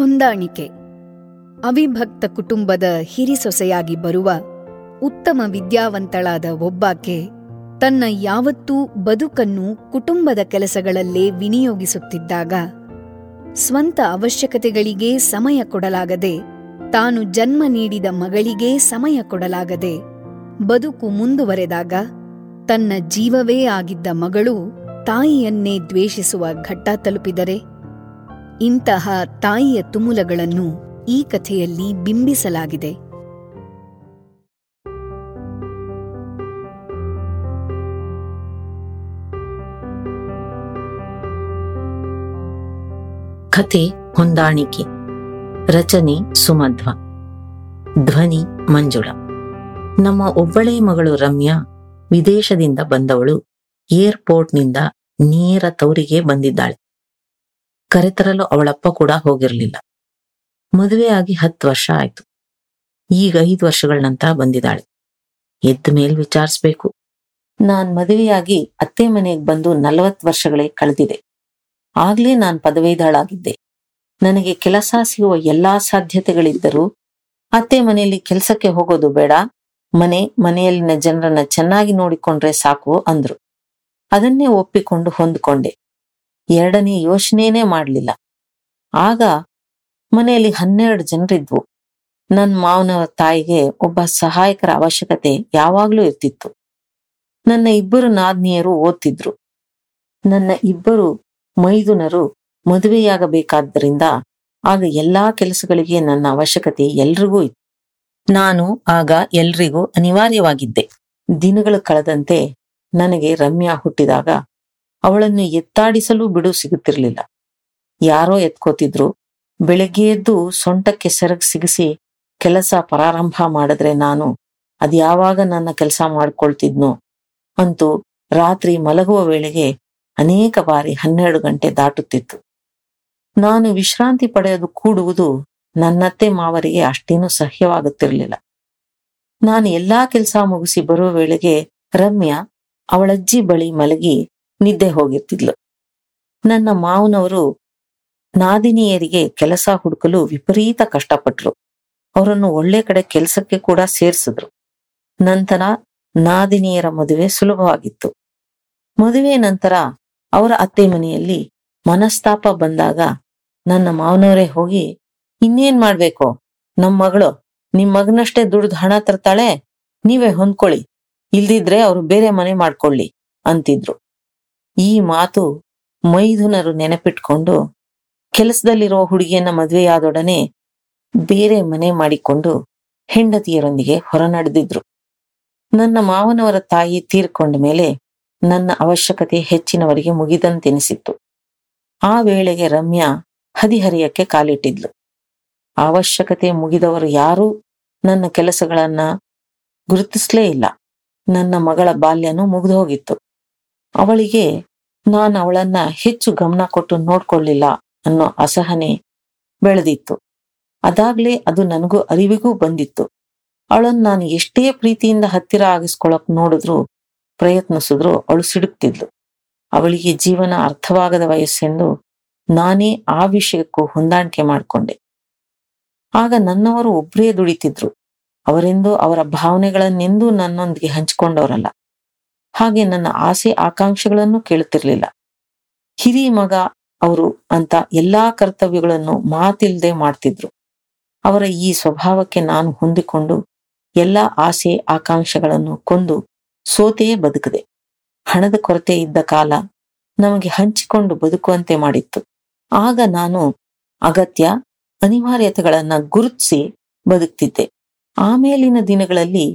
ಹೊಂದಾಣಿಕೆ. ಅವಿಭಕ್ತ ಕುಟುಂಬದ ಹಿರಿಸೊಸೆಯಾಗಿ ಬರುವ ಉತ್ತಮ ವಿದ್ಯಾವಂತಳಾದ ಒಬ್ಬಾಕೆ ತನ್ನ ಯಾವತ್ತೂ ಬದುಕನ್ನು ಕುಟುಂಬದ ಕೆಲಸಗಳಲ್ಲೇ ವಿನಿಯೋಗಿಸುತ್ತಿದ್ದಾಗ ಸ್ವಂತ ಅವಶ್ಯಕತೆಗಳಿಗೆ ಸಮಯ ಕೊಡಲಾಗದೆ ತಾನು ಜನ್ಮ ನೀಡಿದ ಮಗಳಿಗೆ ಸಮಯ ಕೊಡಲಾಗದೆ ಬದುಕು ಮುಂದುವರೆದಾಗ ತನ್ನ ಜೀವವೇ ಆಗಿದ್ದ ಮಗಳು ತಾಯಿಯನ್ನೇ ದ್ವೇಷಿಸುವ ಘಟ್ಟ ತಲುಪಿದರೆ ಇಂತಹ ತಾಯಿಯ ತುಮುಲಗಳನ್ನು ಈ ಕಥೆಯಲ್ಲಿ ಬಿಂಬಿಸಲಾಗಿದೆ. ಕಥೆ ಹೊಂದಾಣಿಕೆ. ರಚನೆ ಸುಮಧ್ವ. ಧ್ವನಿ ಮಂಜುಳ. ನಮ್ಮ ಒಬ್ಬಳೇ ಮಗಳು ರಮ್ಯಾ ವಿದೇಶದಿಂದ ಬಂದವಳು. ಏರ್ಪೋರ್ಟ್ನಿಂದ ನೇರ ತವರಿಗೆ ಬಂದಿದ್ದಾಳೆ. ಕರೆತರಲು ಅವಳಪ್ಪ ಕೂಡ ಹೋಗಿರಲಿಲ್ಲ. ಮದುವೆಯಾಗಿ ಹತ್ತು ವರ್ಷ ಆಯ್ತು. ಈಗ ಐದು ವರ್ಷಗಳ ನಂತರ ಬಂದಿದ್ದಾಳೆ. ಎದ್ದ ಮೇಲ್ ವಿಚಾರಿಸ್ಬೇಕು. ನಾನ್ ಮದುವೆಯಾಗಿ ಅತ್ತೆ ಮನೆಗೆ ಬಂದು ನಲವತ್ತು ವರ್ಷಗಳೇ ಕಳೆದಿದೆ. ಆಗ್ಲೇ ನಾನ್ ಪದವೀಧಳಾಗಿದ್ದೆ. ನನಗೆ ಕೆಲಸ ಸಿಗುವ ಎಲ್ಲಾ ಸಾಧ್ಯತೆಗಳಿದ್ದರೂ ಅತ್ತೆ ಮನೆಯಲ್ಲಿ ಕೆಲಸಕ್ಕೆ ಹೋಗೋದು ಬೇಡ, ಮನೆ, ಮನೆಯಲ್ಲಿನ ಜನರನ್ನ ಚೆನ್ನಾಗಿ ನೋಡಿಕೊಂಡ್ರೆ ಸಾಕು ಅಂದ್ರು. ಅದನ್ನೇ ಒಪ್ಪಿಕೊಂಡು ಹೊಂದ್ಕೊಂಡೆ. ಎರಡನೇ ಯೋಚನೆನೇ ಮಾಡ್ಲಿಲ್ಲ. ಆಗ ಮನೆಯಲ್ಲಿ ಹನ್ನೆರಡು ಜನರಿದ್ವು. ನನ್ ಮಾವನ ತಾಯಿಗೆ ಒಬ್ಬ ಸಹಾಯಕರ ಅವಶ್ಯಕತೆ ಯಾವಾಗ್ಲೂ ಇರ್ತಿತ್ತು. ನನ್ನ ಇಬ್ಬರು ನಾದ್ನಿಯರು ಓದ್ತಿದ್ರು. ನನ್ನ ಇಬ್ಬರು ಮೈದುನರು ಮದುವೆಯಾಗಬೇಕಾದ್ದರಿಂದ ಆಗ ಎಲ್ಲಾ ಕೆಲಸಗಳಿಗೆ ನನ್ನ ಅವಶ್ಯಕತೆ ಎಲ್ರಿಗೂ ಇತ್ತು. ನಾನು ಆಗ ಎಲ್ರಿಗೂ ಅನಿವಾರ್ಯವಾಗಿದ್ದೆ. ದಿನಗಳು ಕಳೆದಂತೆ ನನಗೆ ರಮ್ಯಾ ಹುಟ್ಟಿದಾಗ ಅವಳನ್ನು ಎತ್ತಾಡಿಸಲು ಬಿಡು ಸಿಗುತ್ತಿರಲಿಲ್ಲ. ಯಾರೋ ಎತ್ಕೋತಿದ್ರು. ಬೆಳಗ್ಗೆ ಎದ್ದು ಸೊಂಟಕ್ಕೆ ಸೆರಗ್ ಸಿಗಿಸಿ ಕೆಲಸ ಪ್ರಾರಂಭ ಮಾಡಿದ್ರೆ ನಾನು ಅದ್ಯಾವಾಗ ನನ್ನ ಕೆಲಸ ಮಾಡ್ಕೊಳ್ತಿದ್ನೋ? ಅಂತೂ ರಾತ್ರಿ ಮಲಗುವ ವೇಳೆಗೆ ಅನೇಕ ಬಾರಿ ಹನ್ನೆರಡು ಗಂಟೆ ದಾಟುತ್ತಿತ್ತು. ನಾನು ವಿಶ್ರಾಂತಿ ಪಡೆಯೋದು ಕೂಡುವುದು ನನ್ನತ್ತೆ ಮಾವರಿಗೆ ಅಷ್ಟೇನು ಸಹ್ಯವಾಗುತ್ತಿರಲಿಲ್ಲ. ನಾನು ಎಲ್ಲಾ ಕೆಲಸ ಮುಗಿಸಿ ಬರುವ ವೇಳೆಗೆ ರಮ್ಯಾ ಅವಳಜ್ಜಿ ಬಳಿ ಮಲಗಿ ನಿದ್ದೆ ಹೋಗಿರ್ತಿದ್ಲು. ನನ್ನ ಮಾವನವರು ನಾದಿನಿಯರಿಗೆ ಕೆಲಸ ಹುಡುಕಲು ವಿಪರೀತ ಕಷ್ಟಪಟ್ರು. ಅವರನ್ನು ಒಳ್ಳೆ ಕಡೆ ಕೆಲಸಕ್ಕೆ ಕೂಡ ಸೇರಿಸಿದ್ರು. ನಂತರ ನಾದಿನಿಯರ ಮದುವೆ ಸುಲಭವಾಗಿತ್ತು. ಮದುವೆ ನಂತರ ಅವರ ಅತ್ತೆ ಮನೆಯಲ್ಲಿ ಮನಸ್ತಾಪ ಬಂದಾಗ ನನ್ನ ಮಾವನವರೇ ಹೋಗಿ, ಇನ್ನೇನ್ ಮಾಡ್ಬೇಕು? ನಮ್ಮ ಮಗಳು, ನಿಮ್ ಮಗನಷ್ಟೇ ದುಡ್ದು ಹಣ ತರ್ತಾಳೆ, ನೀವೇ ಹೊಂದ್ಕೊಳ್ಳಿ. ಇಲ್ದಿದ್ರೆ ಅವ್ರು ಬೇರೆ ಮನೆ ಮಾಡ್ಕೊಳ್ಳಿ, ಅಂತಿದ್ರು. ಈ ಮಾತು ಮೈದುನರು ನೆನಪಿಟ್ಕೊಂಡು ಕೆಲಸದಲ್ಲಿರುವ ಹುಡುಗಿಯನ್ನ ಮದುವೆಯಾದೊಡನೆ ಬೇರೆ ಮನೆ ಮಾಡಿಕೊಂಡು ಹೆಂಡತಿಯರೊಂದಿಗೆ ಹೊರನಡೆದಿದ್ರು. ನನ್ನ ಮಾವನವರ ತಾಯಿ ತೀರ್ಕೊಂಡ ಮೇಲೆ ನನ್ನ ಅವಶ್ಯಕತೆ ಹೆಚ್ಚಿನವರಿಗೆ ಮುಗಿದಂತೆನಿಸಿತ್ತು. ಆ ವೇಳೆಗೆ ರಮ್ಯಾ ಹದಿಹರಿಯಕ್ಕೆ ಕಾಲಿಟ್ಟಿದ್ಲು. ಅವಶ್ಯಕತೆ ಮುಗಿದವರು ಯಾರೂ ನನ್ನ ಕೆಲಸಗಳನ್ನ ಗುರುತಿಸ್ಲೇ ಇಲ್ಲ. ನನ್ನ ಮಗಳ ಬಾಲ್ಯನೂ ಮುಗಿದು ಹೋಗಿತ್ತು. ಅವಳಿಗೆ, ನಾನು ಅವಳನ್ನ ಹೆಚ್ಚು ಗಮನ ಕೊಟ್ಟು ನೋಡ್ಕೊಳ್ಳಿಲ್ಲ ಅನ್ನೋ ಅಸಹನೆ ಬೆಳೆದಿತ್ತು. ಅದಾಗ್ಲೇ ಅದು ನನಗೂ ಅರಿವಿಗೂ ಬಂದಿತ್ತು. ಅವಳನ್ನ ನಾನು ಎಷ್ಟೇ ಪ್ರೀತಿಯಿಂದ ಹತ್ತಿರ ಆಗಿಸ್ಕೊಳಕ್ ನೋಡಿದ್ರು ಪ್ರಯತ್ನಿಸಿದ್ರು ಅವಳು ಸಿಡುಕ್ತಿದ್ಲು. ಅವಳಿಗೆ ಜೀವನ ಅರ್ಥವಾಗದ ವಯಸ್ಸೆಂದು ನಾನೇ ಆ ವಿಷಯಕ್ಕೂ ಹೊಂದಾಣಿಕೆ ಮಾಡಿಕೊಂಡೆ. ಆಗ ನನ್ನವರು ಒಬ್ಬರೇ ದುಡಿತಿದ್ರು. ಅವರೆಂದು ಅವರ ಭಾವನೆಗಳನ್ನೆಂದೂ ನನ್ನೊಂದಿಗೆ ಹಂಚಿಕೊಂಡವರಲ್ಲ. ಹಾಗೆ ನನ್ನ ಆಸೆ ಆಕಾಂಕ್ಷೆಗಳನ್ನು ಕೇಳುತ್ತಿರಲಿಲ್ಲ. ಹಿರಿ ಮಗ ಅವರು ಅಂತ ಎಲ್ಲಾ ಕರ್ತವ್ಯಗಳನ್ನು ಮಾತಿಲ್ದೆ ಮಾಡ್ತಿದ್ರು. ಅವರ ಈ ಸ್ವಭಾವಕ್ಕೆ ನಾನು ಹೊಂದಿಕೊಂಡು ಎಲ್ಲಾ ಆಸೆ ಆಕಾಂಕ್ಷೆಗಳನ್ನು ಕೊಂದು ಸೋತೆಯೇ ಬದುಕದೆ. ಹಣದ ಕೊರತೆ ಇದ್ದ ಕಾಲ ನಮಗೆ ಹಂಚಿಕೊಂಡು ಬದುಕುವಂತೆ ಮಾಡಿತ್ತು. ಆಗ ನಾನು ಅಗತ್ಯ ಅನಿವಾರ್ಯತೆಗಳನ್ನ ಗುರುತಿಸಿ ಬದುಕ್ತಿದ್ದೆ. ಆಮೇಲಿನ ದಿನಗಳಲ್ಲಿ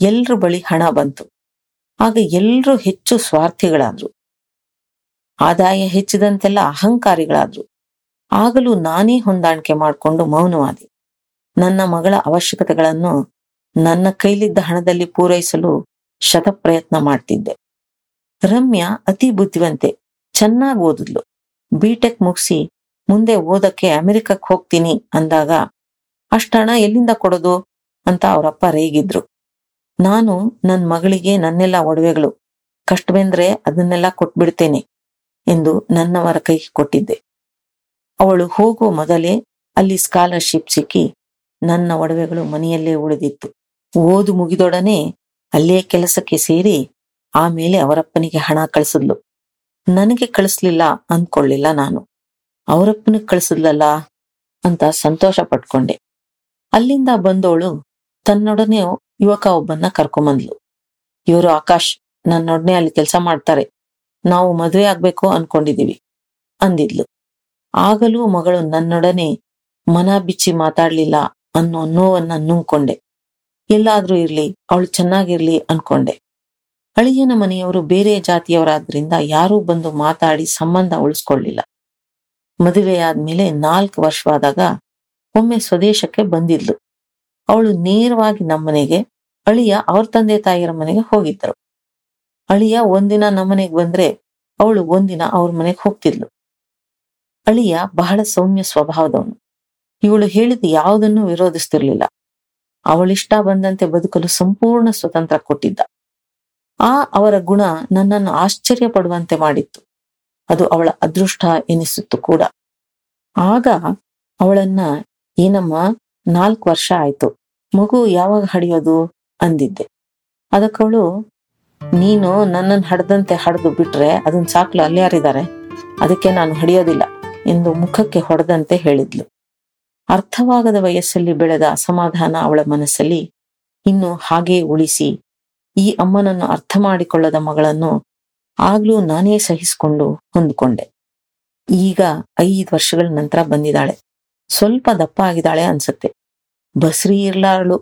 ಎಲ್ರ ಬಳಿ ಹಣ ಬಂತು. ಆಗ ಎಲ್ಲರೂ ಹೆಚ್ಚು ಸ್ವಾರ್ಥಿಗಳಾದ್ರು. ಆದಾಯ ಹೆಚ್ಚಿದಂತೆಲ್ಲ ಅಹಂಕಾರಿಗಳಾದ್ರು. ಆಗಲೂ ನಾನೇ ಹೊಂದಾಣಿಕೆ ಮಾಡಿಕೊಂಡು ಮೌನವಾದೆ. ನನ್ನ ಮಗಳ ಅವಶ್ಯಕತೆಗಳನ್ನು ನನ್ನ ಕೈಲಿದ್ದ ಹಣದಲ್ಲಿ ಪೂರೈಸಲು ಶತಪ್ರಯತ್ನ ಮಾಡ್ತಿದ್ದೆ. ರಮ್ಯಾ ಅತಿ ಬುದ್ಧಿವಂತೆ, ಚೆನ್ನಾಗಿ ಓದಿದ್ಲು. ಬಿಟೆಕ್ ಮುಗಿಸಿ ಮುಂದೆ ಓದಕ್ಕೆ ಅಮೆರಿಕಕ್ಕೆ ಹೋಗ್ತೀನಿ ಅಂದಾಗ, ಅಷ್ಟು ಹಣ ಎಲ್ಲಿಂದ ಕೊಡೋದು ಅಂತ ಅವರಪ್ಪ ರೇಗಿದ್ರು. ನಾನು ನನ್ನ ಮಗಳಿಗೆ ನನ್ನೆಲ್ಲ ಒಡವೆಗಳು. ಕಷ್ಟವೆಂದ್ರೆ ಅದನ್ನೆಲ್ಲ ಕೊಟ್ಬಿಡ್ತೇನೆ ಎಂದು ನನ್ನವರ ಕೈಗೆ ಕೊಟ್ಟಿದ್ದೆ. ಅವಳು ಹೋಗುವ ಮೊದಲೇ ಅಲ್ಲಿ ಸ್ಕಾಲರ್ಶಿಪ್ ಸಿಕ್ಕಿ ನನ್ನ ಒಡವೆಗಳು ಮನೆಯಲ್ಲೇ ಉಳಿದಿತ್ತು. ಓದು ಮುಗಿದೊಡನೆ ಅಲ್ಲೇ ಕೆಲಸಕ್ಕೆ ಸೇರಿ ಆಮೇಲೆ ಅವರಪ್ಪನಿಗೆ ಹಣ ಕಳಿಸಿದ್ಲು. ನನಗೆ ಕಳಿಸ್ಲಿಲ್ಲ ಅಂದ್ಕೊಳ್ಳಿಲ್ಲ ನಾನು. ಅವರಪ್ಪನಿಗೆ ಕಳಿಸಿದ್ಲಲ್ಲ ಅಂತ ಸಂತೋಷ ಪಟ್ಕೊಂಡೆ ಅಲ್ಲಿಂದ ಬಂದವಳು ತನ್ನೊಡನೆ ಯುವಕ ಒಬ್ಬನ್ನ ಕರ್ಕೊಂಬಂದ್ಲು. ಇವರು ಆಕಾಶ್ ನನ್ನೊಡನೆ ಅಲ್ಲಿ ಕೆಲಸ ಮಾಡ್ತಾರೆ. ನಾವು ಮದುವೆ ಆಗ್ಬೇಕು ಅನ್ಕೊಂಡಿದೀವಿ, ಅಂದಿದ್ಲು. ಆಗಲೂ ಮಗಳು ನನ್ನೊಡನೆ ಮನ ಬಿಚ್ಚಿ ಮಾತಾಡ್ಲಿಲ್ಲ ಅನ್ನೋ ನೋವನ್ನ ನುಂಗ್ಕೊಂಡೆ. ಎಲ್ಲಾದ್ರೂ ಇರ್ಲಿ, ಅವಳು ಚೆನ್ನಾಗಿರ್ಲಿ ಅನ್ಕೊಂಡೆ. ಅಳಿಯನ ಮನೆಯವರು ಬೇರೆ ಜಾತಿಯವರಾದ್ರಿಂದ ಯಾರೂ ಬಂದು ಮಾತಾಡಿ ಸಂಬಂಧ ಉಳಿಸ್ಕೊಳ್ಳಿಲ್ಲ. ಮದುವೆಯಾದ್ಮೇಲೆ ನಾಲ್ಕು ವರ್ಷವಾದಾಗ ಒಮ್ಮೆ ಸ್ವದೇಶಕ್ಕೆ ಬಂದಿದ್ಲು. ಅವಳು ನೇರವಾಗಿ ನಮ್ಮನೆಗೆ, ಅಳಿಯ ಅವ್ರ ತಂದೆ ತಾಯಿಯರ ಮನೆಗೆ ಹೋಗಿದ್ದರು. ಅಳಿಯ ಒಂದಿನ ನಮ್ಮನೆಗೆ ಬಂದ್ರೆ ಅವಳು ಒಂದಿನ ಅವ್ರ ಮನೆಗೆ ಹೋಗ್ತಿದ್ಲು. ಅಳಿಯ ಬಹಳ ಸೌಮ್ಯ ಸ್ವಭಾವದವನು. ಇವಳು ಹೇಳಿದ ಯಾವುದನ್ನು ವಿರೋಧಿಸ್ತಿರ್ಲಿಲ್ಲ. ಅವಳಿಷ್ಟ ಬಂದಂತೆ ಬದುಕಲು ಸಂಪೂರ್ಣ ಸ್ವತಂತ್ರ ಕೊಟ್ಟಿದ್ದ. ಆ ಅವರ ಗುಣ ನನ್ನನ್ನು ಆಶ್ಚರ್ಯ ಪಡುವಂತೆ ಮಾಡಿತ್ತು. ಅದು ಅವಳ ಅದೃಷ್ಟ ಎನಿಸಿತ್ತು ಕೂಡ. ಆಗ ಅವಳನ್ನ, ಏನಮ್ಮ ನಾಲ್ಕು ವರ್ಷ ಆಯ್ತು. ಮಗು ಯಾವಾಗ ಹಡಿಯೋದು? ಅಂದಿದ್ದೆ. ಅದಕ್ಕವಳು, ನೀನು ನನ್ನನ್ನು ಹಡ್ದಂತೆ ಹಡದು ಬಿಟ್ರೆ ಅದನ್ನ ಸಾಕ್ಲು ಅಲ್ಲಿ ಯಾರಿದ್ದಾರೆ? ಅದಕ್ಕೆ ನಾನು ಹಡಿಯೋದಿಲ್ಲ ಎಂದು ಮುಖಕ್ಕೆ ಹೊಡೆದಂತೆ ಹೇಳಿದ್ಲು. ಅರ್ಥವಾಗದ ವಯಸ್ಸಲ್ಲಿ ಬೆಳೆದ ಅಸಮಾಧಾನ ಅವಳ ಮನಸ್ಸಲ್ಲಿ ಇನ್ನು ಹಾಗೇ ಉಳಿಸಿ, ಈ ಅಮ್ಮನನ್ನು ಅರ್ಥ ಮಾಡಿಕೊಳ್ಳದ ಮಗಳನ್ನು ಆಗ್ಲೂ ನಾನೇ ಸಹಿಸಿಕೊಂಡು ಹೊಂದ್ಕೊಂಡೆ. ಈಗ ಐದು ವರ್ಷಗಳ ನಂತರ ಬಂದಿದ್ದಾಳೆ. ಸ್ವಲ್ಪ ದಪ್ಪ ಆಗಿದ್ದಾಳೆ ಅನ್ಸುತ್ತೆ. ಬಸ್ರಿ ಇರ್ಲಾಳು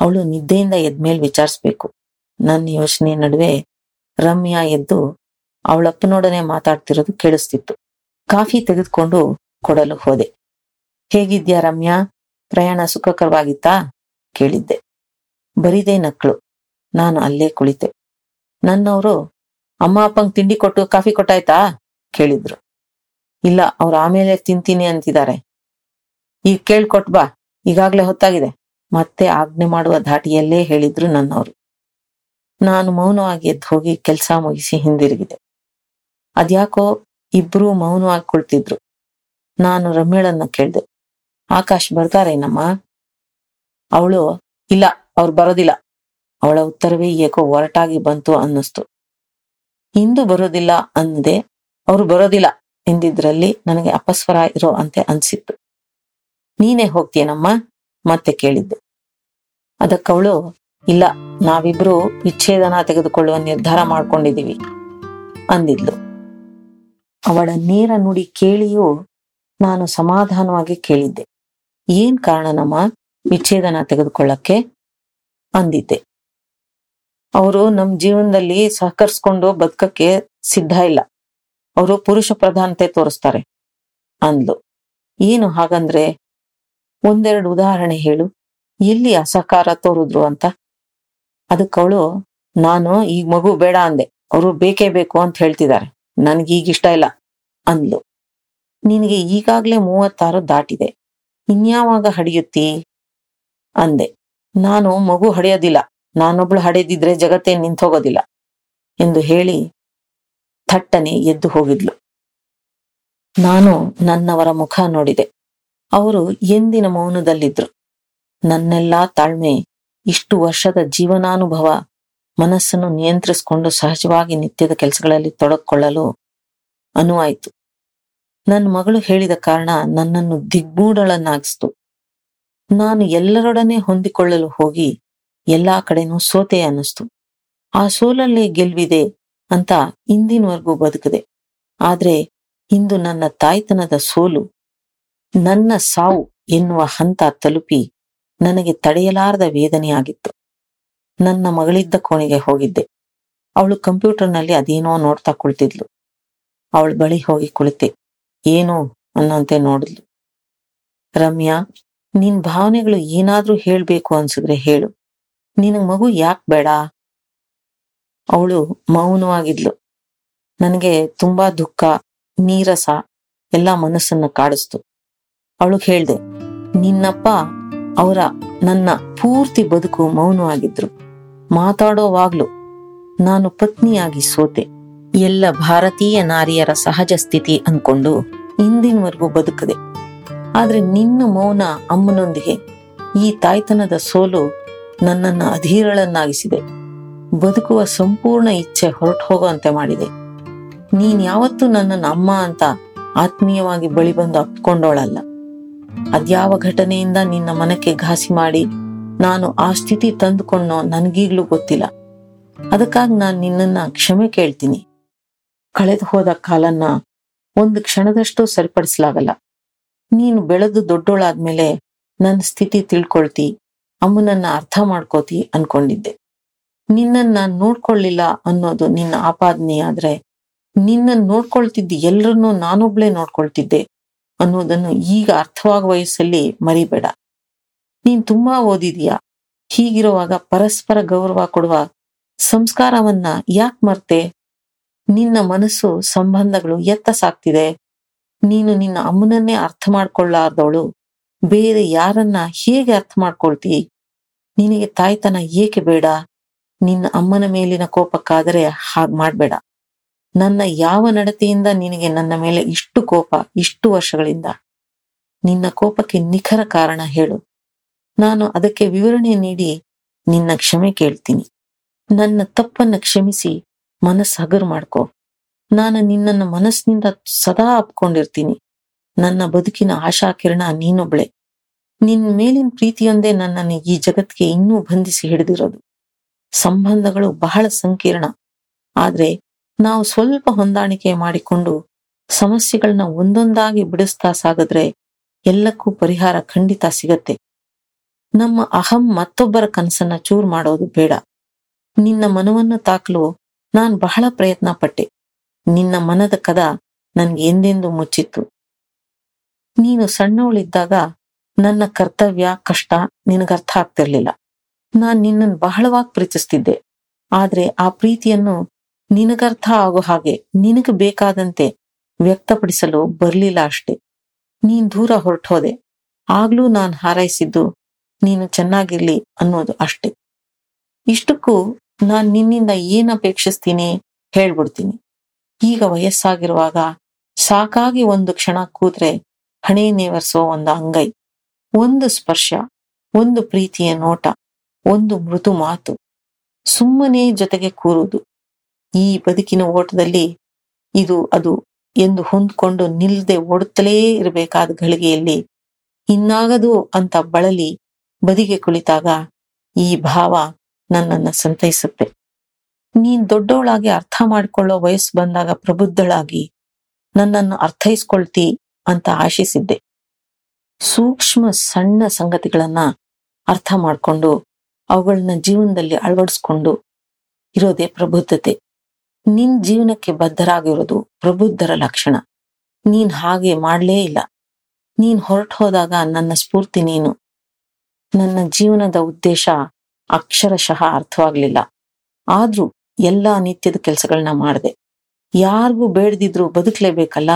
ಅವಳು ನಿದ್ದೆಯಿಂದ ಎದ್ಮೇಲೆ ವಿಚಾರಿಸ್ಬೇಕು. ನನ್ನ ಯೋಚನೆ ನಡುವೆ ರಮ್ಯಾ ಎದ್ದು ಅವಳಪ್ಪನೊಡನೆ ಮಾತಾಡ್ತಿರೋದು ಕೇಳಿಸ್ತಿತ್ತು. ಕಾಫಿ ತೆಗೆದುಕೊಂಡು ಕೊಡಲು ಹೋದೆ. ಹೇಗಿದ್ಯಾ ರಮ್ಯಾ? ಪ್ರಯಾಣ ಸುಖಕರವಾಗಿತ್ತಾ? ಕೇಳಿದ್ದೆ. ಬರಿದೇ ನಕ್ಕಳು ನಾನು ಅಲ್ಲೇ ಕುಳಿತೆ. ನನ್ನವರು ಅಮ್ಮ ಅಪ್ಪಂಗೆ ತಿಂಡಿ ಕೊಟ್ಟು ಕಾಫಿ ಕೊಟ್ಟಾಯ್ತಾ? ಕೇಳಿದ್ರು. ಇಲ್ಲ, ಅವ್ರು ಆಮೇಲೆ ತಿಂತೀನಿ ಅಂತಿದ್ದಾರೆ ಈಗ ಕೇಳ್ಕೊಟ್ ಬಾ. ಈಗಾಗ್ಲೇ ಹೊತ್ತಾಗಿದೆ. ಮತ್ತೆ ಆಜ್ಞೆ ಮಾಡುವ ಧಾಟಿಯಲ್ಲೇ ಹೇಳಿದ್ರು ನನ್ನವರು. ನಾನು ಮೌನವಾಗಿ ಎದ್ದು ಹೋಗಿ ಕೆಲಸ ಮುಗಿಸಿ ಹಿಂದಿರುಗಿದೆ. ಅದ್ಯಾಕೋ ಇಬ್ರು ಮೌನವಾಗಿ ಕುಳಿತಿದ್ರು. ನಾನು ರಮ್ಯಳನ್ನ ಕೇಳಿದೆ, ಆಕಾಶ್ ಬರ್ತಾರೇನಮ್ಮ ಅವಳು, ಇಲ್ಲ, ಅವ್ರು ಬರೋದಿಲ್ಲ. ಅವಳ ಉತ್ತರವೇ ಏಕೋ ಒರಟಾಗಿ ಬಂತು ಅನ್ನಿಸ್ತು. ಇಂದು ಬರೋದಿಲ್ಲ ಅಂದೆ, ಅವ್ರು ಬರೋದಿಲ್ಲ ಎಂದಿದ್ರಲ್ಲಿ ನನಗೆ ಅಪಸ್ವರ ಇರೋ ಅಂತೆ ಅನ್ಸಿತ್ತು. ನೀನೇ ಹೋಗ್ತೀಯನಮ್ಮ ಮತ್ತೆ ಕೇಳಿದ್ದೆ. ಅದಕ್ಕವಳು ಇಲ್ಲ, ನಾವಿಬ್ರು ವಿಚ್ಛೇದನ ತೆಗೆದುಕೊಳ್ಳುವ ನಿರ್ಧಾರ ಮಾಡ್ಕೊಂಡಿದ್ದೀವಿ, ಅಂದಿದ್ಲು. ಅವಳ ನೇರ ನುಡಿ ಕೇಳಿಯೂ ನಾನು ಸಮಾಧಾನವಾಗಿ ಕೇಳಿದ್ದೆ. ಏನ್ ಕಾರಣನಮ್ಮ ವಿಚ್ಛೇದನ ತೆಗೆದುಕೊಳ್ಳಕ್ಕೆ? ಅಂದಿದ್ದೆ. ಅವರು ನಮ್ಮ ಜೀವನದಲ್ಲಿ ಸಹಕರಿಸ್ಕೊಂಡು ಬದುಕಕ್ಕೆ ಸಿದ್ಧ ಇಲ್ಲ. ಅವರು ಪುರುಷ ಪ್ರಧಾನತೆ ತೋರಿಸ್ತಾರೆ, ಅಂದ್ಲು. ಏನು ಹಾಗಂದ್ರೆ ಒಂದೆರಡು ಉದಾಹರಣೆ ಹೇಳು. ಎಲ್ಲಿ ಅಸಹಕಾರ ತೋರಿದ್ರು ಅಂತ? ಅದಕ್ಕವಳು ನಾನು ಈಗ ಮಗು ಬೇಡ ಅಂದೆ. ಅವರು ಬೇಕೇ ಬೇಕು ಅಂತ ಹೇಳ್ತಿದ್ದಾರೆ. ನನ್ಗೀಗ ಇಷ್ಟ ಇಲ್ಲ ಅಂದ್ಲು. ನಿನಗೆ ಈಗಾಗ್ಲೇ ಮೂವತ್ತಾರು ದಾಟಿದೆ. ಇನ್ಯಾವಾಗ ಹಡಿಯುತ್ತಿ? ಅಂದೆ. ನಾನು ಮಗು ಹಡೆಯೋದಿಲ್ಲ. ನಾನೊಬ್ಳು ಹಡೆದಿದ್ರೆ ಜಗತ್ತೇ ನಿಂತೋಗೋದಿಲ್ಲ ಎಂದು ಹೇಳಿ ಥಟ್ಟನೆ ಎದ್ದು ಹೋಗಿದ್ಲು. ನಾನು ನನ್ನವರ ಮುಖ ನೋಡಿದೆ. ಅವರು ಎಂದಿನ ಮೌನದಲ್ಲಿದ್ರು. ನನ್ನೆಲ್ಲಾ ತಾಳ್ಮೆ, ಇಷ್ಟು ವರ್ಷದ ಜೀವನಾನುಭವ, ಮನಸ್ಸನ್ನು ನಿಯಂತ್ರಿಸಿಕೊಂಡು ಸಹಜವಾಗಿ ನಿತ್ಯದ ಕೆಲಸಗಳಲ್ಲಿ ತೊಡಕೊಳ್ಳಲು ಅನುವಾಯಿತು. ನನ್ನ ಮಗಳು ಹೇಳಿದ ಕಾರಣ ನನ್ನನ್ನು ದಿಗ್ಮೂಢಳನ್ನಾಗಿಸ್ತು ನಾನು ಎಲ್ಲರೊಡನೆ ಹೊಂದಿಕೊಳ್ಳಲು ಹೋಗಿ ಎಲ್ಲಾ ಕಡೆನೂ ಸೋತೆ ಅನ್ನಿಸ್ತು. ಆ ಸೋಲಲ್ಲೇ ಗೆಲ್ವಿದೆ ಅಂತ ಇಂದಿನವರೆಗೂ ಬದುಕದೆ. ಆದ್ರೆ ಇಂದು ನನ್ನ ತಾಯ್ತನದ ಸೋಲು ನನ್ನ ಸಾವು ಎನ್ನುವ ಹಂತ ತಲುಪಿ ನನಗೆ ತಡೆಯಲಾರದ ವೇದನೆಯಾಗಿತ್ತು. ನನ್ನ ಮಗಳಿದ್ದ ಕೋಣೆಗೆ ಹೋಗಿದ್ದೆ. ಅವಳು ಕಂಪ್ಯೂಟರ್ನಲ್ಲಿ ಅದೇನೋ ನೋಡ್ತಾ ಕುಳಿತಿದ್ಲು. ಅವಳ ಬಳಿ ಹೋಗಿ ಕುಳಿತೆ. ಏನು ಅನ್ನೋಂತೆ ನೋಡಿದ್ಲು. ರಮ್ಯಾ, ನಿನ್ ಭಾವನೆಗಳು ಏನಾದ್ರೂ ಹೇಳ್ಬೇಕು ಅನ್ಸಿದ್ರೆ ಹೇಳು. ನಿನಗ್ ಮಗು ಯಾಕ್ ಬೇಡ? ಅವಳು ಮೌನವಾಗಿದ್ಲು. ನನಗೆ ತುಂಬಾ ದುಃಖ, ನೀರಸ, ಎಲ್ಲ ಮನಸ್ಸನ್ನ ಕಾಡಿಸ್ತು. ಅವಳು ಹೇಳ್ದೆ, ನಿನ್ನಪ್ಪ ಅವರ ನನ್ನ ಪೂರ್ತಿ ಬದುಕು ಮೌನವಾಗಿದ್ರು. ಮಾತಾಡೋವಾಗ್ಲು ನಾನು ಪತ್ನಿಯಾಗಿ ಸೋತೆ. ಎಲ್ಲ ಭಾರತೀಯ ನಾರಿಯರ ಸಹಜ ಸ್ಥಿತಿ ಅನ್ಕೊಂಡು ಇಂದಿನವರೆಗೂ ಬದುಕದೆ. ಆದ್ರೆ ನಿನ್ನ ಮೌನ ಅಮ್ಮನೊಂದಿಗೆ ಈ ತಾಯ್ತನದ ಸೋಲು ನನ್ನನ್ನ ಅಧೀರಳನ್ನಾಗಿಸಿದೆ. ಬದುಕುವ ಸಂಪೂರ್ಣ ಇಚ್ಛೆ ಹೊರಟು ಹೋಗುವಂತೆ ಮಾಡಿದೆ. ನೀನ್ ಯಾವತ್ತೂ ನನ್ನನ್ನು ಅಮ್ಮ ಅಂತ ಆತ್ಮೀಯವಾಗಿ ಬಳಿ ಬಂದು ಅಪ್ಕೊಂಡೋಳಲ್ಲ ಅದ್ಯಾವ ಘಟನೆಯಿಂದ ನಿನ್ನ ಮನಕ್ಕೆ ಘಾಸಿ ಮಾಡಿ ನಾನು ಆ ಸ್ಥಿತಿ ತಂದುಕೊಂಡೋ ನನ್ಗೀಗ್ಲೂ ಗೊತ್ತಿಲ್ಲ. ಅದಕ್ಕಾಗಿ ನಾನು ನಿನ್ನನ್ನ ಕ್ಷಮೆ ಕೇಳ್ತೀನಿ. ಕಳೆದು ಹೋದ ಕಾಲನ್ನ ಒಂದು ಕ್ಷಣದಷ್ಟು ಸರಿಪಡಿಸಲಾಗಲ್ಲ. ನೀನು ಬೆಳೆದು ದೊಡ್ಡೋಳಾದ್ಮೇಲೆ ನನ್ನ ಸ್ಥಿತಿ ತಿಳ್ಕೊಳ್ತಿ, ಅಮ್ಮನನ್ನ ಅರ್ಥ ಮಾಡ್ಕೋತಿ ಅನ್ಕೊಂಡಿದ್ದೆ. ನಿನ್ನನ್ನ ನಾನು ನೋಡ್ಕೊಳ್ಳಿಲ್ಲ ಅನ್ನೋದು ನಿನ್ನ ಆಪಾದನೆ ಆದ್ರೆ ನಿನ್ನನ್ ನೋಡ್ಕೊಳ್ತಿದ್ದ ಎಲ್ಲರನ್ನೂ ನಾನೊಬ್ಳೇ ನೋಡ್ಕೊಳ್ತಿದ್ದೆ. ಅನ್ನೋದನ್ನು ಈಗ ಅರ್ಥವಾಗುವ ವಯಸ್ಸಲ್ಲಿ ಮರಿಬೇಡ. ನೀನ್ ತುಂಬಾ ಓದಿದೀಯ. ಹೀಗಿರುವಾಗ ಪರಸ್ಪರ ಗೌರವ ಕೊಡುವ ಸಂಸ್ಕಾರವನ್ನ ಯಾಕ್ ಮರ್ತೆ? ನಿನ್ನ ಮನಸ್ಸು ಸಂಬಂಧಗಳು ಎತ್ತ ಸಾಕ್ತಿದೆ. ನೀನು ನಿನ್ನ ಅಮ್ಮನನ್ನೇ ಅರ್ಥ ಮಾಡ್ಕೊಳ್ಳಾರ್ದವಳು. ಬೇರೆ ಯಾರನ್ನ ಹೇಗೆ ಅರ್ಥ ಮಾಡ್ಕೊಳ್ತಿ? ನಿನಗೆ ತಾಯ್ತನ ಏಕೆ ಬೇಡ? ನಿನ್ನ ಅಮ್ಮನ ಮೇಲಿನ ಕೋಪಕ್ಕಾದರೆ ಹಾಗ್ ಮಾಡ್ಬೇಡ. ನನ್ನ ಯಾವ ನಡತೆಯಿಂದ ನಿನಗೆ ನನ್ನ ಮೇಲೆ ಇಷ್ಟು ಕೋಪ, ಇಷ್ಟು ವರ್ಷಗಳಿಂದ? ನಿನ್ನ ಕೋಪಕ್ಕೆ ನಿಖರ ಕಾರಣ ಹೇಳು. ನಾನು ಅದಕ್ಕೆ ವಿವರಣೆ ನೀಡಿ ನಿನ್ನ ಕ್ಷಮೆ ಕೇಳ್ತೀನಿ. ನನ್ನ ತಪ್ಪನ್ನ ಕ್ಷಮಿಸಿ ಮನಸ್ಸು ಹಗರು ಮಾಡ್ಕೋ. ನಾನು ನಿನ್ನನ್ನ ಮನಸ್ಸಿನಿಂದ ಸದಾ ಅಪ್ಕೊಂಡಿರ್ತೀನಿ ನನ್ನ ಬದುಕಿನ ಆಶಾಕಿರಣ ನೀನೊಬ್ಳೆ. ನಿನ್ ಮೇಲಿನ ಪ್ರೀತಿಯೊಂದೇ ನನ್ನನ್ನು ಈ ಜಗತ್ತಿಗೆ ಇನ್ನೂ ಬಂಧಿಸಿ ಹಿಡಿದಿರೋದು. ಸಂಬಂಧಗಳು ಬಹಳ ಸಂಕೀರ್ಣ. ಆದ್ರೆ ನಾವು ಸ್ವಲ್ಪ ಹೊಂದಾಣಿಕೆ ಮಾಡಿಕೊಂಡು ಸಮಸ್ಯೆಗಳನ್ನ ಒಂದೊಂದಾಗಿ ಬಿಡಿಸ್ತಾ ಸಾಗಿದ್ರೆ ಎಲ್ಲಕ್ಕೂ ಪರಿಹಾರ ಖಂಡಿತ ಸಿಗತ್ತೆ. ನಮ್ಮ ಅಹಂ ಮತ್ತೊಬ್ಬರ ಕನಸನ್ನ ಚೂರ್ ಮಾಡೋದು ಬೇಡ. ನಿನ್ನ ಮನವನ್ನು ತಾಕಲು ನಾನ್ ಬಹಳ ಪ್ರಯತ್ನ ಪಟ್ಟೆ. ನಿನ್ನ ಮನದ ಕದ ನನ್ಗೆ ಎಂದೆಂದು ಮುಚ್ಚಿತ್ತು. ನೀನು ಸಣ್ಣವಳಿದ್ದಾಗ ನನ್ನ ಕರ್ತವ್ಯ, ಕಷ್ಟ ನಿನಗರ್ಥ ಆಗ್ತಿರ್ಲಿಲ್ಲ. ನಾನ್ ನಿನ್ನನ್ನು ಬಹಳವಾಗಿ ಪ್ರೀತಿಸ್ತಿದ್ದೆ. ಆದ್ರೆ ಆ ಪ್ರೀತಿಯನ್ನು ನಿನಗರ್ಥ ಆಗೋ ಹಾಗೆ ನಿನಗೆ ಬೇಕಾದಂತೆ ವ್ಯಕ್ತಪಡಿಸಲು ಬರ್ಲಿಲ್ಲ ಅಷ್ಟೆ. ನೀನ್ ದೂರ ಹೊರಟೋದೆ. ಆಗ್ಲೂ ನಾನ್ ಹಾರೈಸಿದ್ದು ನೀನು ಚೆನ್ನಾಗಿರ್ಲಿ ಅನ್ನೋದು ಅಷ್ಟೆ. ಇಷ್ಟಕ್ಕೂ ನಾನ್ ನಿನ್ನಿಂದ ಏನ್ ಅಪೇಕ್ಷಿಸ್ತೀನಿ ಹೇಳ್ಬಿಡ್ತೀನಿ. ಈಗ ವಯಸ್ಸಾಗಿರುವಾಗ ಸಾಕಾಗಿ ಒಂದು ಕ್ಷಣ ಕೂತ್ರೆ ಹಣೆ ನೇವರ್ಸೋ ಒಂದು ಅಂಗೈ, ಒಂದು ಸ್ಪರ್ಶ, ಒಂದು ಪ್ರೀತಿಯ ನೋಟ, ಒಂದು ಮೃದು ಮಾತು ಸುಮ್ಮನೆ ಜೊತೆಗೆ ಕೂರುವುದು ಈ ಬದುಕಿನ ಓಟದಲ್ಲಿ ಇದು ಅದು ಎಂದು ಹೊಂದ್ಕೊಂಡು ನಿಲ್ಲದೆ ಓಡುತ್ತಲೇ ಇರಬೇಕಾದ ಗಳಿಗೆಯಲ್ಲಿ ಇನ್ನಾಗದು ಅಂತ ಬಳಲಿ ಬದಿಗೆ ಕುಳಿತಾಗ ಈ ಭಾವ ನನ್ನನ್ನ ಸಂತೈಸುತ್ತೆ. ನೀನ್ ದೊಡ್ಡವಳಾಗಿ ಅರ್ಥ ಮಾಡಿಕೊಳ್ಳೋ ವಯಸ್ಸು ಬಂದಾಗ ಪ್ರಬುದ್ಧಳಾಗಿ ನನ್ನನ್ನು ಅರ್ಥೈಸ್ಕೊಳ್ತಿ ಅಂತ ಆಶಿಸಿದ್ದೆ. ಸೂಕ್ಷ್ಮ ಸಣ್ಣ ಸಂಗತಿಗಳನ್ನ ಅರ್ಥ ಮಾಡ್ಕೊಂಡು ಅವುಗಳನ್ನ ಜೀವನದಲ್ಲಿ ಅಳವಡಿಸ್ಕೊಂಡು ಇರೋದೇ ಪ್ರಬುದ್ಧತೆ. ನಿನ್ ಜೀವನಕ್ಕೆ ಬದ್ಧರಾಗಿರೋದು ಪ್ರಬುದ್ಧರ ಲಕ್ಷಣ. ನೀನ್ ಹಾಗೆ ಮಾಡ್ಲೇ ಇಲ್ಲ. ನೀನ್ ಹೊರಟು ಹೋದಾಗ ನನ್ನ ಸ್ಫೂರ್ತಿ ನೀನು. ನನ್ನ ಜೀವನದ ಉದ್ದೇಶ ಅಕ್ಷರಶಃ ಅರ್ಥವಾಗ್ಲಿಲ್ಲ. ಆದ್ರೂ ಎಲ್ಲಾ ನಿತ್ಯದ ಕೆಲಸಗಳನ್ನ ಮಾಡಿದೆ. ಯಾರಿಗೂ ಬೇಡದಿದ್ರು ಬದುಕ್ಲೇಬೇಕಲ್ಲ?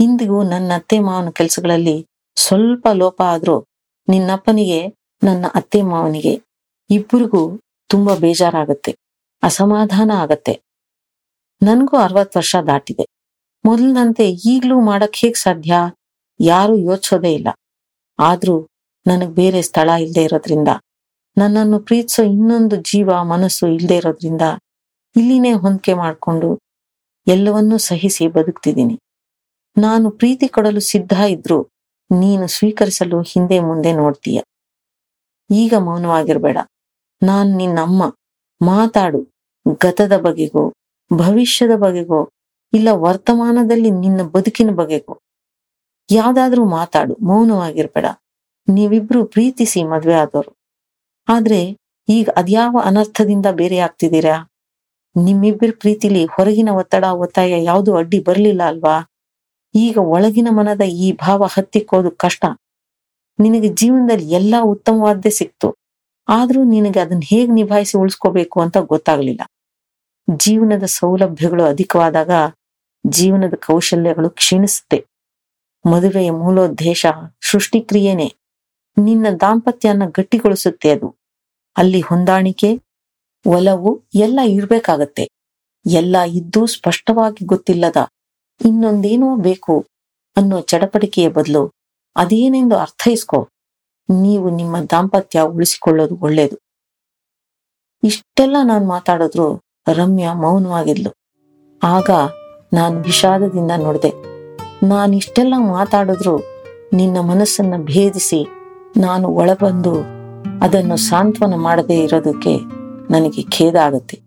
ಇಂದಿಗೂ ನನ್ನ ಅತ್ತೆ ಮಾವನ ಕೆಲಸಗಳಲ್ಲಿ ಸ್ವಲ್ಪ ಲೋಪ ಆದ್ರೂ ನಿನ್ನಪ್ಪನಿಗೆ, ನನ್ನ ಅತ್ತೆ ಮಾವನಿಗೆ ಇಬ್ಬರಿಗೂ ತುಂಬಾ ಬೇಜಾರಾಗತ್ತೆ. ಅಸಮಾಧಾನ ಆಗತ್ತೆ. ನನ್ಗೂ ಅರವತ್ ವರ್ಷ ದಾಟಿದೆ. ಮೊದಲಿನಂತೆ ಈಗ್ಲೂ ಮಾಡಕ್ ಹೇಗ್ ಸಾಧ್ಯ? ಯಾರು ಯೋಚಿಸೋದೇ ಇಲ್ಲ. ಆದ್ರೂ ನನಗ್ ಬೇರೆ ಸ್ಥಳ ಇಲ್ಲದೆ ಇರೋದ್ರಿಂದ, ನನ್ನನ್ನು ಪ್ರೀತಿಸೋ ಇನ್ನೊಂದು ಜೀವ ಮನಸ್ಸು ಇಲ್ಲದೆ ಇರೋದ್ರಿಂದ ಇಲ್ಲಿನೇ ಹೊಂದಿಕೆ ಮಾಡ್ಕೊಂಡು ಎಲ್ಲವನ್ನೂ ಸಹಿಸಿ ಬದುಕ್ತಿದ್ದೀನಿ. ನಾನು ಪ್ರೀತಿ ಕೊಡಲು ಸಿದ್ಧ ಇದ್ರು ನೀನು ಸ್ವೀಕರಿಸಲು ಹಿಂದೆ ಮುಂದೆ ನೋಡ್ತೀಯ. ಈಗ ಮೌನವಾಗಿರ್ಬೇಡ. ನಾನ್ ನಿನ್ನಮ್ಮ. ಮಾತಾಡು. ಗತದ ಬಗೆಗೋ ಭವಿಷ್ಯದ ಬಗೆಗೋ, ಇಲ್ಲ ವರ್ತಮಾನದಲ್ಲಿ ನಿನ್ನ ಬದುಕಿನ ಬಗೆಗೋ, ಯಾವ್ದಾದ್ರೂ ಮಾತಾಡು, ಮೌನವಾಗಿರ್ಬೇಡ. ನೀವಿಬ್ರು ಪ್ರೀತಿಸಿ ಮದ್ವೆ ಆದವರು ಆದ್ರೆ ಈಗ ಅದ್ಯಾವ ಅನರ್ಥದಿಂದ ಬೇರೆ ಆಗ್ತಿದ್ದೀರಾ ನಿಮ್ಮಿಬ್ಬರ ಪ್ರೀತಿಲಿ ಹೊರಗಿನ ಒತ್ತಡ, ಒತ್ತಾಯ ಯಾವುದು ಅಡ್ಡಿ ಬರ್ಲಿಲ್ಲ ಅಲ್ವಾ? ಈಗ ಒಳಗಿನ ಮನದ ಈ ಭಾವ ಹತ್ತಿಕ್ಕೋದು ಕಷ್ಟ. ನಿನಗೆ ಜೀವನದಲ್ಲಿ ಎಲ್ಲಾ ಉತ್ತಮವಾದ್ದೇ ಸಿಕ್ತು. ಆದ್ರೂ ನಿನಗೆ ಅದನ್ನ ಹೇಗ್ ನಿಭಾಯಿಸಿ ಉಳಿಸ್ಕೋಬೇಕು ಅಂತ ಗೊತ್ತಾಗ್ಲಿಲ್ಲ. ಜೀವನದ ಸೌಲಭ್ಯಗಳು ಅಧಿಕವಾದಾಗ ಜೀವನದ ಕೌಶಲ್ಯಗಳು ಕ್ಷೀಣಿಸುತ್ತೆ. ಮದುವೆಯ ಮೂಲೋದ್ದೇಶ ಸೃಷ್ಟಿಕ್ರಿಯೆನೆ. ನಿನ್ನ ದಾಂಪತ್ಯನ ಗಟ್ಟಿಗೊಳಿಸುತ್ತೆ ಅದು. ಅಲ್ಲಿ ಹೊಂದಾಣಿಕೆ, ಒಲವು ಎಲ್ಲ ಇರ್ಬೇಕಾಗತ್ತೆ. ಎಲ್ಲ ಇದ್ದು ಸ್ಪಷ್ಟವಾಗಿ ಗೊತ್ತಿಲ್ಲದ ಇನ್ನೊಂದೇನೋ ಬೇಕು ಅನ್ನೋ ಚಡಪಡಿಕೆಯ ಬದಲು ಅದೇನೆಂದು ಅರ್ಥೈಸ್ಕೋ. ನೀವು ನಿಮ್ಮ ದಾಂಪತ್ಯ ಉಳಿಸಿಕೊಳ್ಳೋದು ಒಳ್ಳೆಯದು ಇಷ್ಟೆಲ್ಲ ನಾನು ಮಾತಾಡಿದ್ರು ರಮ್ಯಾ ಮೌನವಾಗಿದ್ಲು. ಆಗ ನಾನು ವಿಷಾದದಿಂದ ನೋಡಿದೆ. ನಾನಿಷ್ಟೆಲ್ಲ ಮಾತಾಡಿದ್ರು ನಿನ್ನ ಮನಸ್ಸನ್ನ ಭೇದಿಸಿ ನಾನು ಒಳಬಂದು ಅದನ್ನು ಸಾಂತ್ವನ ಮಾಡದೇ ಇರೋದಕ್ಕೆ ನನಗೆ ಖೇದ ಆಗುತ್ತೆ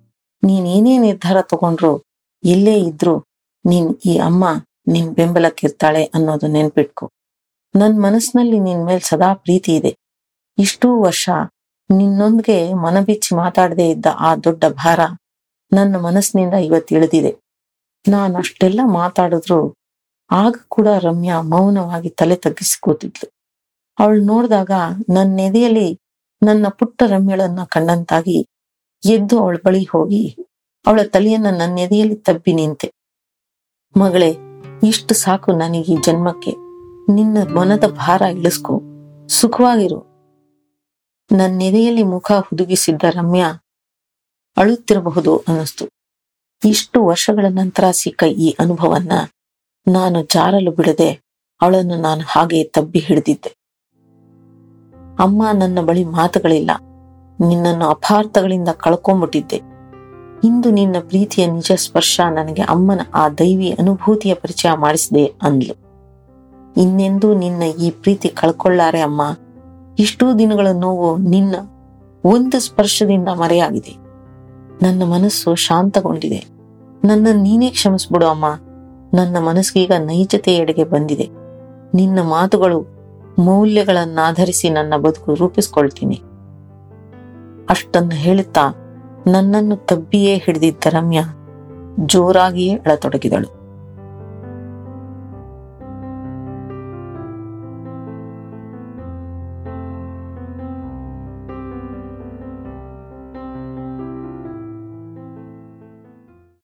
ನೀನೇನೇ ನಿರ್ಧಾರ ತಗೊಂಡ್ರು ಎಲ್ಲೇ ಇದ್ರು ನೀನ್ ಈ ಅಮ್ಮ ನಿನ್ ಬೆಂಬಲಕ್ಕಿರ್ತಾಳೆ ಅನ್ನೋದು ನೆನ್ಪಿಟ್ಕೊ. ನನ್ ಮನಸ್ಸಿನಲ್ಲಿ ನಿನ್ ಮೇಲ್ ಸದಾ ಪ್ರೀತಿ ಇದೆ. ಇಷ್ಟೂ ವರ್ಷ ನಿನ್ನೊಂದಿಗೆ ಮನಬಿಚ್ಚಿ ಮಾತಾಡದೇ ಇದ್ದ ಆ ದೊಡ್ಡ ಭಾರ ನನ್ನ ಮನಸ್ಸಿನಿಂದ ಇವತ್ತು ಇಳಿದಿದೆ ನಾನು ಅಷ್ಟೆಲ್ಲ ಮಾತಾಡಿದ್ರು ಆಗ ಕೂಡ ರಮ್ಯಾ ಮೌನವಾಗಿ ತಲೆ ತಗ್ಗಿಸಿ ಕೂತಿದ್ಲು ಅವಳು ನೋಡಿದಾಗ ನನ್ನ ಎದೆಯಲ್ಲಿ ನನ್ನ ಪುಟ್ಟ ರಮ್ಯಳನ್ನ ಕಂಡಂತಾಗಿ ಎದ್ದು ಅವಳ ಬಳಿ ಹೋಗಿ ಅವಳ ತಲೆಯನ್ನ ನನ್ನ ಎದೆಯಲ್ಲಿ ತಬ್ಬಿ ನಿಂತೆ. ಮಗಳೇ, ಇಷ್ಟು ಸಾಕು ನನಗೆ ಈ ಜನ್ಮಕ್ಕೆ. ನಿನ್ನ ಮನದ ಭಾರ ಇಳಿಸ್ಕೊ. ಸುಖವಾಗಿರು. ನನ್ನ ಎದೆಯಲ್ಲಿ ಮುಖ ಹುದುಗಿಸಿದ್ದ ರಮ್ಯಾ ಅಳುತ್ತಿರಬಹುದು ಅನ್ನಿಸ್ತು. ಇಷ್ಟು ವರ್ಷಗಳ ನಂತರ ಸಿಕ್ಕ ಈ ಅನುಭವನ್ನ ನಾನು ಜಾರಲು ಬಿಡದೆ ಅವಳನ್ನು ನಾನು ಹಾಗೆ ತಬ್ಬಿ ಹಿಡಿದಿದ್ದೆ. ಅಮ್ಮ ನನ್ನ ಬಳಿ ಮಾತುಗಳಿಲ್ಲ. ನಿನ್ನನ್ನು ಅಪಾರ್ಥಗಳಿಂದ ಕಳ್ಕೊಂಡ್ಬಿಟ್ಟಿದ್ದೆ ಇಂದು ನಿನ್ನ ಪ್ರೀತಿಯ ನಿಜ ಸ್ಪರ್ಶ ನನಗೆ ಅಮ್ಮನ ಆ ದೈವಿ ಅನುಭೂತಿಯ ಪರಿಚಯ ಮಾಡಿಸಿದೆ ಅಂದ್ಲು. ಇನ್ನೆಂದೂ ನಿನ್ನ ಈ ಪ್ರೀತಿ ಕಳ್ಕೊಳ್ಳಾರೆ ಅಮ್ಮ. ಇಷ್ಟೂ ದಿನಗಳ ನೋವು ನಿನ್ನ ಒಂದು ಸ್ಪರ್ಶದಿಂದ ಮರೆಯಾಗಿದೆ. ನನ್ನ ಮನಸ್ಸು ಶಾಂತಗೊಂಡಿದೆ. ನನ್ನ ನೀನೇ ಕ್ಷಮಿಸ್ಬಿಡು ಅಮ್ಮ. ನನ್ನ ಮನಸ್ಸಿಗೀಗ ನೈಜತೆಯೆಡೆಗೆ ಬಂದಿದೆ. ನಿನ್ನ ಮಾತುಗಳು ಮೌಲ್ಯಗಳನ್ನಾಧರಿಸಿ ನನ್ನ ಬದುಕು ರೂಪಿಸ್ಕೊಳ್ತೀನಿ. ಅಷ್ಟನ್ನು ಹೇಳುತ್ತಾ ನನ್ನನ್ನು ತಬ್ಬಿಯೇ ಹಿಡಿದಿದ್ದ ರಮ್ಯಾ ಜೋರಾಗಿಯೇ ಅಳತೊಡಗಿದಳು.